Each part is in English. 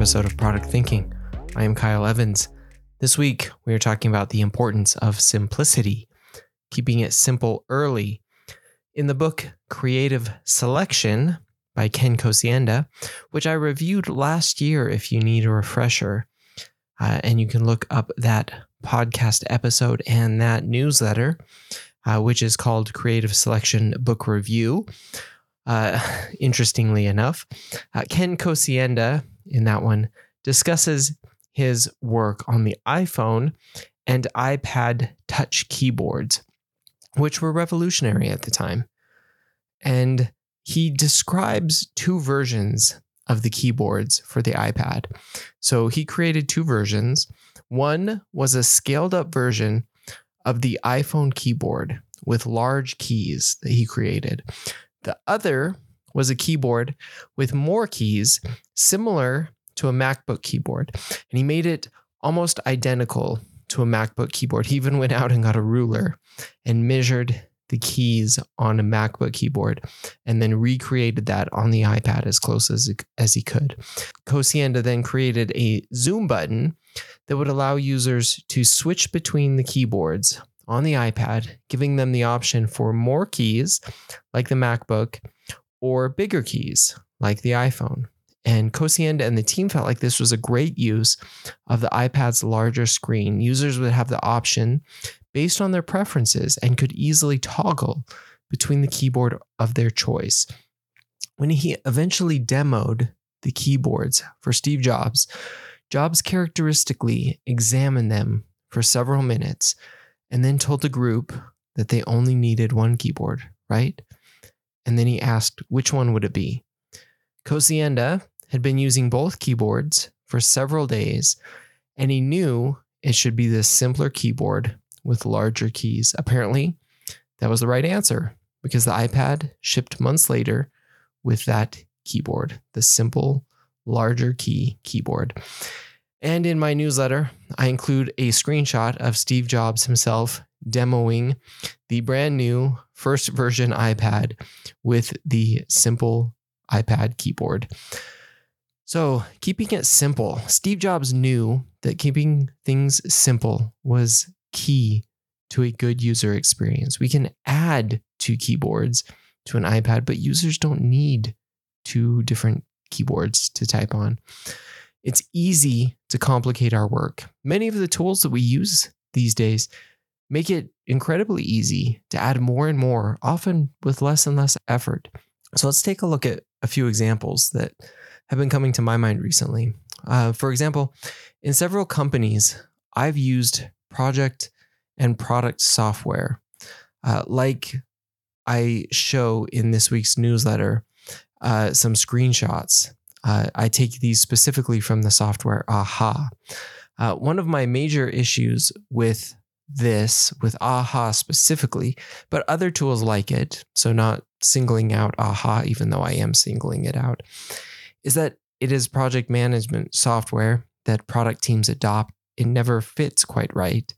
episode of Product Thinking. I am Kyle Evans. This week, we are talking about the importance of simplicity, keeping it simple early. In the book Creative Selection by Ken Kocienda, which I reviewed last year if you need a refresher, uh, and you can look up that podcast episode and that newsletter, uh, which is called Creative Selection Book Review. Uh, interestingly enough, uh, Ken Kocienda in that one discusses his work on the iPhone and iPad touch keyboards, which were revolutionary at the time. And he describes two versions of the keyboards for the iPad. So he created two versions. One was a scaled up version of the iPhone keyboard with large keys that he created. The other was a keyboard with more keys, similar to a MacBook keyboard. And he made it almost identical to a MacBook keyboard. He even went out and got a ruler and measured the keys on a MacBook keyboard and then recreated that on the iPad as close as, as he could. Kocienda then created a zoom button that would allow users to switch between the keyboards on the iPad, giving them the option for more keys like the MacBook or bigger keys like the iPhone. And Kocienda and the team felt like this was a great use of the iPad's larger screen. Users would have the option based on their preferences and could easily toggle between the keyboard of their choice. When he eventually demoed the keyboards for Steve Jobs, Jobs characteristically examined them for several minutes and then told the group that they only needed one keyboard, right? And then he asked which one would it be. Kocienda had been using both keyboards for several days, and he knew it should be the simpler keyboard with larger keys. Apparently, that was the right answer because the iPad shipped months later with that keyboard, the simple, larger key keyboard. And in my newsletter, I include a screenshot of Steve Jobs himself demoing the brand new first version iPad with the simple iPad keyboard. So, keeping it simple, Steve Jobs knew that keeping things simple was key to a good user experience. We can add two keyboards to an iPad, but users don't need two different keyboards to type on. It's easy to complicate our work. Many of the tools that we use these days make it incredibly easy to add more and more, often with less and less effort. So let's take a look at a few examples that have been coming to my mind recently. Uh, for example, in several companies, I've used project and product software. Uh, like I show in this week's newsletter, uh, some screenshots. Uh, I take these specifically from the software Aha. Uh, one of my major issues with this, with Aha specifically, but other tools like it, so not singling out Aha, even though I am singling it out, is that it is project management software that product teams adopt. It never fits quite right.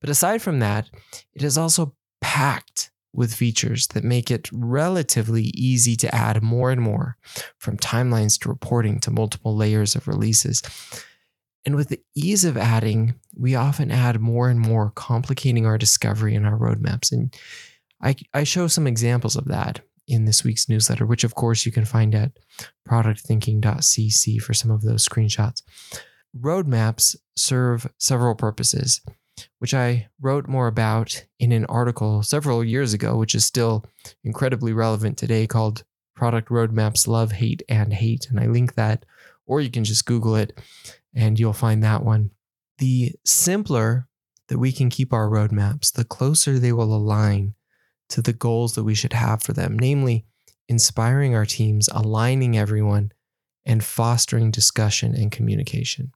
But aside from that, it is also packed with features that make it relatively easy to add more and more, from timelines to reporting to multiple layers of releases. And with the ease of adding, we often add more and more, complicating our discovery and our roadmaps. And I, I show some examples of that in this week's newsletter, which of course you can find at productthinking.cc for some of those screenshots. Roadmaps serve several purposes, which I wrote more about in an article several years ago, which is still incredibly relevant today called Product Roadmaps Love, Hate, and Hate. And I link that, or you can just Google it and you'll find that one. The simpler that we can keep our roadmaps, the closer they will align to the goals that we should have for them, namely inspiring our teams, aligning everyone, and fostering discussion and communication.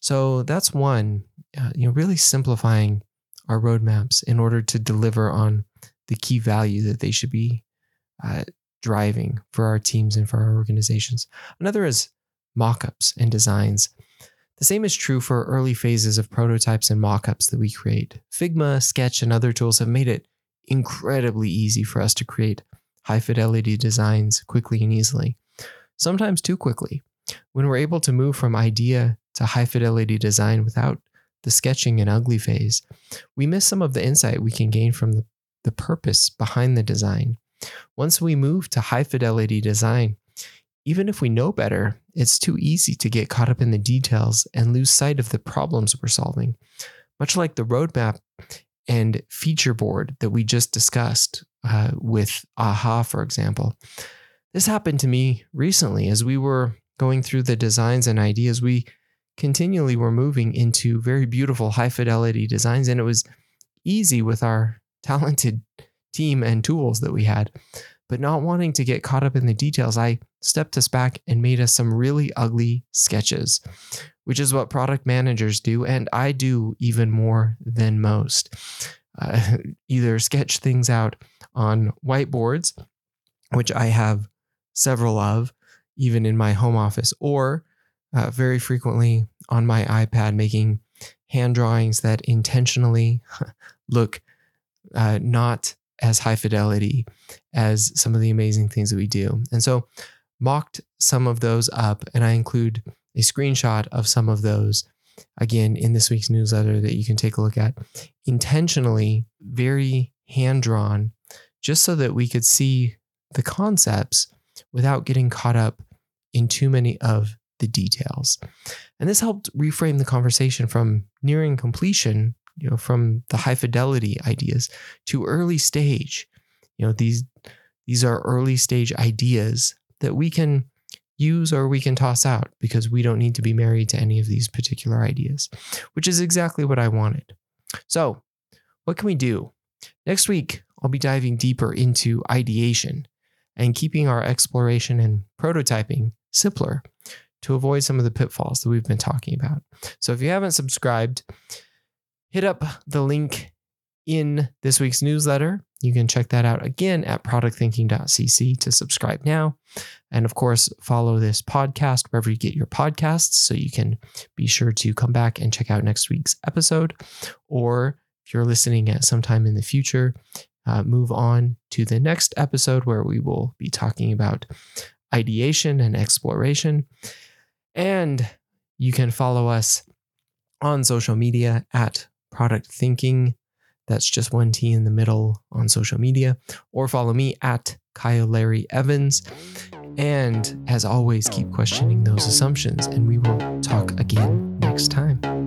So that's one, uh, you know, really simplifying our roadmaps in order to deliver on the key value that they should be uh, driving for our teams and for our organizations. Another is mockups and designs. The same is true for early phases of prototypes and mockups that we create. Figma, Sketch, and other tools have made it incredibly easy for us to create high fidelity designs quickly and easily, sometimes too quickly. when we're able to move from idea to high fidelity design without the sketching and ugly phase, we miss some of the insight we can gain from the, purpose behind the design. Once we move to high fidelity design, even if we know better, it's too easy to get caught up in the details and lose sight of the problems we're solving. Much like the roadmap and feature board that we just discussed uh, with AHA, for example. This happened to me recently as we were going through the designs and ideas. We continually were moving into very beautiful high fidelity designs, and it was easy with our talented team and tools that we had. But not wanting to get caught up in the details, I stepped us back and made us some really ugly sketches, which is what product managers do. And I do even more than most. Uh, either sketch things out on whiteboards, which I have several of, even in my home office, or uh, very frequently on my iPad, making hand drawings that intentionally look uh, not as high fidelity as some of the amazing things that we do. And so mocked some of those up, and I include a screenshot of some of those again in this week's newsletter that you can take a look at. Intentionally, very hand drawn, just so that we could see the concepts without getting caught up in too many of the details. And this helped reframe the conversation from nearing completion you know, from the high fidelity ideas to early stage. You know, these these are early stage ideas that we can use or we can toss out because we don't need to be married to any of these particular ideas, which is exactly what I wanted. So, what can we do? Next week, I'll be diving deeper into ideation and keeping our exploration and prototyping simpler to avoid some of the pitfalls that we've been talking about. So, if you haven't subscribed, hit up the link in this week's newsletter. You can check that out again at productthinking.cc to subscribe now. And of course, follow this podcast wherever you get your podcasts so you can be sure to come back and check out next week's episode. Or if you're listening at some time in the future, uh, move on to the next episode where we will be talking about ideation and exploration. And you can follow us on social media at product thinking. That's just one T in the middle on social media, or follow me at Kyle Larry Evans. And as always, keep questioning those assumptions, and we will talk again next time.